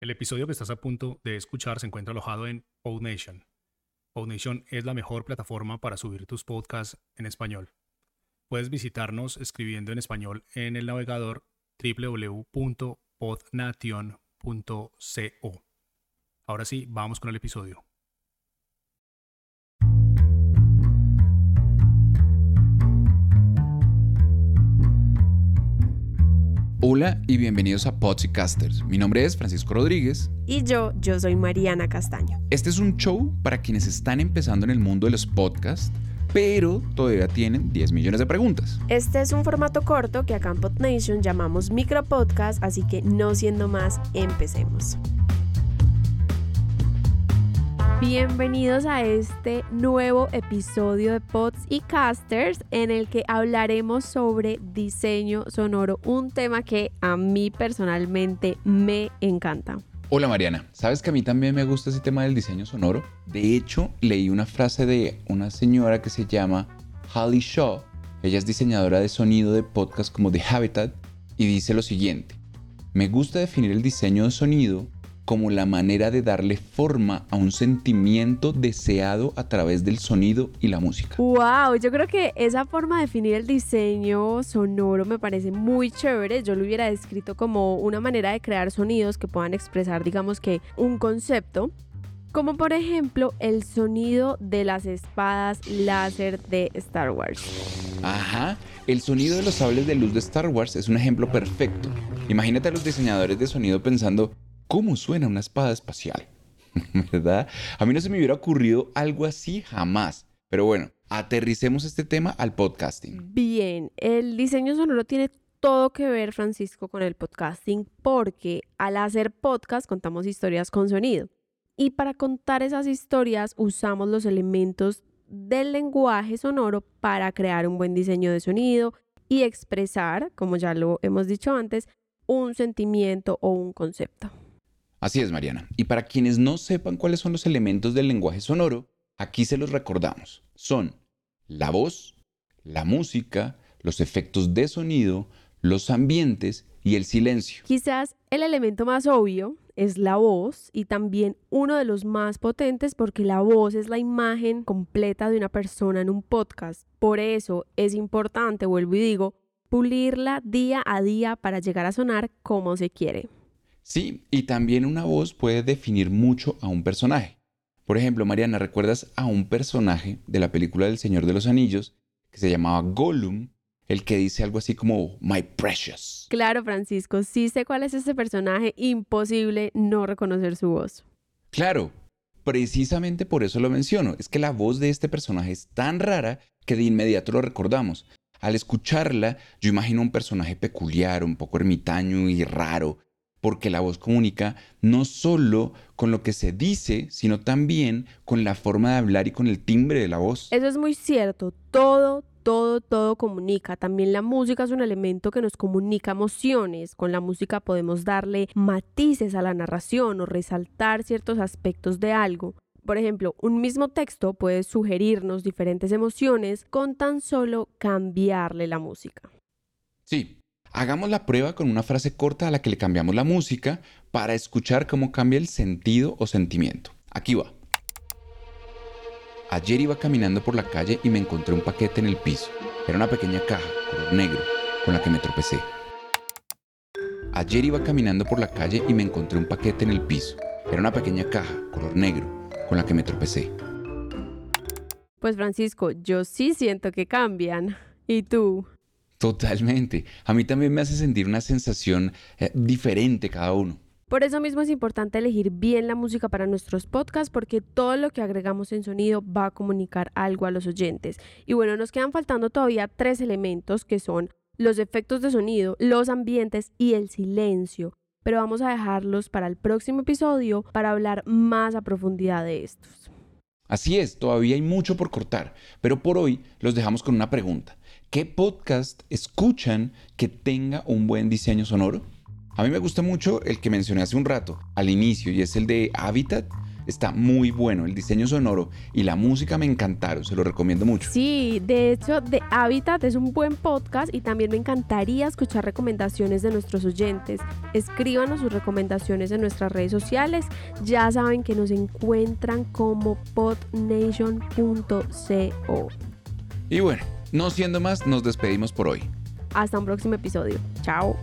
El episodio que estás a punto de escuchar se encuentra alojado en PodNation. PodNation es la mejor plataforma para subir tus podcasts en español. Puedes visitarnos escribiendo en español en el navegador www.podnation.co. Ahora sí, vamos con el episodio. Hola y bienvenidos a Podcasters. Mi nombre es Francisco Rodríguez. Y yo, yo soy Mariana Castaño. Este es un show para quienes están empezando en el mundo de los podcasts, pero todavía tienen 10 millones de preguntas. Este es un formato corto que acá en PodNation llamamos micropodcast, así que no siendo más, empecemos. Bienvenidos a este nuevo episodio de Pods y Casters en el que hablaremos sobre diseño sonoro, un tema que a mí personalmente me encanta. Hola Mariana, ¿sabes que a mí también me gusta ese tema del diseño sonoro? De hecho, leí una frase de una señora que se llama Holly Shaw. Ella es diseñadora de sonido de podcasts como The Habitat y dice lo siguiente. Me gusta definir el diseño de sonido como la manera de darle forma a un sentimiento deseado a través del sonido y la música. Wow, yo creo que esa forma de definir el diseño sonoro me parece muy chévere. Yo lo hubiera descrito como una manera de crear sonidos que puedan expresar, digamos que, un concepto. Como por ejemplo el sonido de las espadas láser de Star Wars. Ajá, el sonido de los sables de luz de Star Wars es un ejemplo perfecto. Imagínate a los diseñadores de sonido pensando, ¿Cómo suena una espada espacial? ¿Verdad? A mí no se me hubiera ocurrido algo así jamás. Pero bueno, aterricemos este tema al podcasting. Bien, el diseño sonoro tiene todo que ver, Francisco, con el podcasting porque al hacer podcast contamos historias con sonido. Y para contar esas historias usamos los elementos del lenguaje sonoro para crear un buen diseño de sonido y expresar, como ya lo hemos dicho antes, un sentimiento o un concepto. Así es, Mariana. Y para quienes no sepan cuáles son los elementos del lenguaje sonoro, aquí se los recordamos. Son la voz, la música, los efectos de sonido, los ambientes y el silencio. Quizás el elemento más obvio es la voz y también uno de los más potentes porque la voz es la imagen completa de una persona en un podcast. Por eso es importante, vuelvo y digo, pulirla día a día para llegar a sonar como se quiere. Sí, y también una voz puede definir mucho a un personaje. Por ejemplo, Mariana, ¿recuerdas a un personaje de la película del Señor de los Anillos que se llamaba Gollum? El que dice algo así como My Precious. Claro, Francisco, sí sé cuál es ese personaje, imposible no reconocer su voz. Claro, precisamente por eso lo menciono, es que la voz de este personaje es tan rara que de inmediato lo recordamos. Al escucharla, yo imagino un personaje peculiar, un poco ermitaño y raro, porque la voz comunica no solo con lo que se dice, sino también con la forma de hablar y con el timbre de la voz. Eso es muy cierto, todo, todo, todo comunica. También la música es un elemento que nos comunica emociones. Con la música podemos darle matices a la narración o resaltar ciertos aspectos de algo. Por ejemplo, un mismo texto puede sugerirnos diferentes emociones con tan solo cambiarle la música. Sí, Hagamos la prueba con una frase corta a la que le cambiamos la música para escuchar cómo cambia el sentido o sentimiento. Aquí va. Ayer iba caminando por la calle y me encontré un paquete en el piso. Era una pequeña caja, color negro, con la que me tropecé. Ayer iba caminando por la calle y me encontré un paquete en el piso. Era una pequeña caja, color negro, con la que me tropecé. Pues Francisco, yo sí siento que cambian. ¿Y tú? Totalmente. A mí también me hace sentir una sensación eh, diferente cada uno. Por eso mismo es importante elegir bien la música para nuestros podcasts porque todo lo que agregamos en sonido va a comunicar algo a los oyentes. Y bueno, nos quedan faltando todavía tres elementos que son los efectos de sonido, los ambientes y el silencio. Pero vamos a dejarlos para el próximo episodio para hablar más a profundidad de estos. Así es, todavía hay mucho por cortar, pero por hoy los dejamos con una pregunta. ¿Qué podcast escuchan que tenga un buen diseño sonoro? A mí me gusta mucho el que mencioné hace un rato, al inicio, y es el de Habitat. Está muy bueno. El diseño sonoro y la música me encantaron. Se lo recomiendo mucho. Sí, de hecho, The Habitat es un buen podcast y también me encantaría escuchar recomendaciones de nuestros oyentes. Escríbanos sus recomendaciones en nuestras redes sociales. Ya saben que nos encuentran como podnation.co. Y bueno, no siendo más, nos despedimos por hoy. Hasta un próximo episodio. Chao.